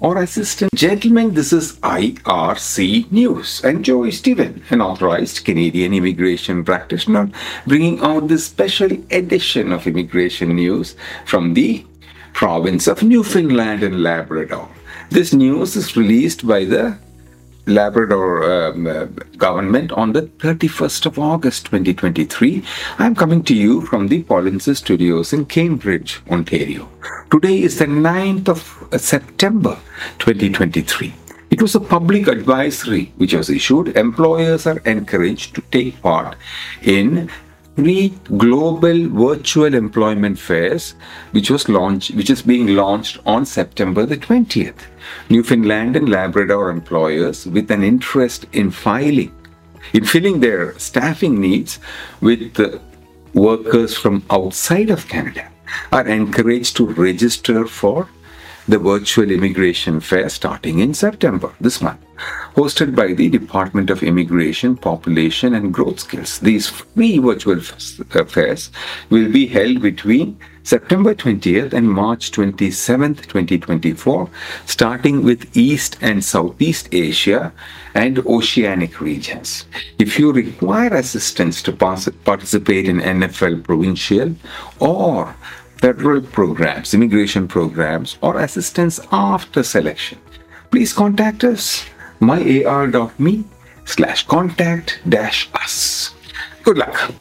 or assistant. Gentlemen, this is IRC News and Joy Stephen, an authorized Canadian immigration practitioner, bringing out this special edition of immigration news from the province of Newfoundland and Labrador. This news is released by the Labrador um, uh, government on the 31st of August 2023. I'm coming to you from the Polinsys Studios in Cambridge, Ontario. Today is the 9th of uh, September 2023. It was a public advisory which was issued. Employers are encouraged to take part in three global virtual employment fairs, which was launched, which is being launched on September the 20th. Newfoundland and Labrador employers with an interest in filing, in filling their staffing needs with workers from outside of Canada are encouraged to register for the virtual immigration fair starting in September this month, hosted by the Department of Immigration, Population and Growth Skills. These free virtual uh, fairs will be held between September 20th and March 27th, 2024, starting with East and Southeast Asia and Oceanic regions. If you require assistance to participate in NFL provincial or federal programs, immigration programs, or assistance after selection, please contact us myar.me slash contact dash us. Good luck.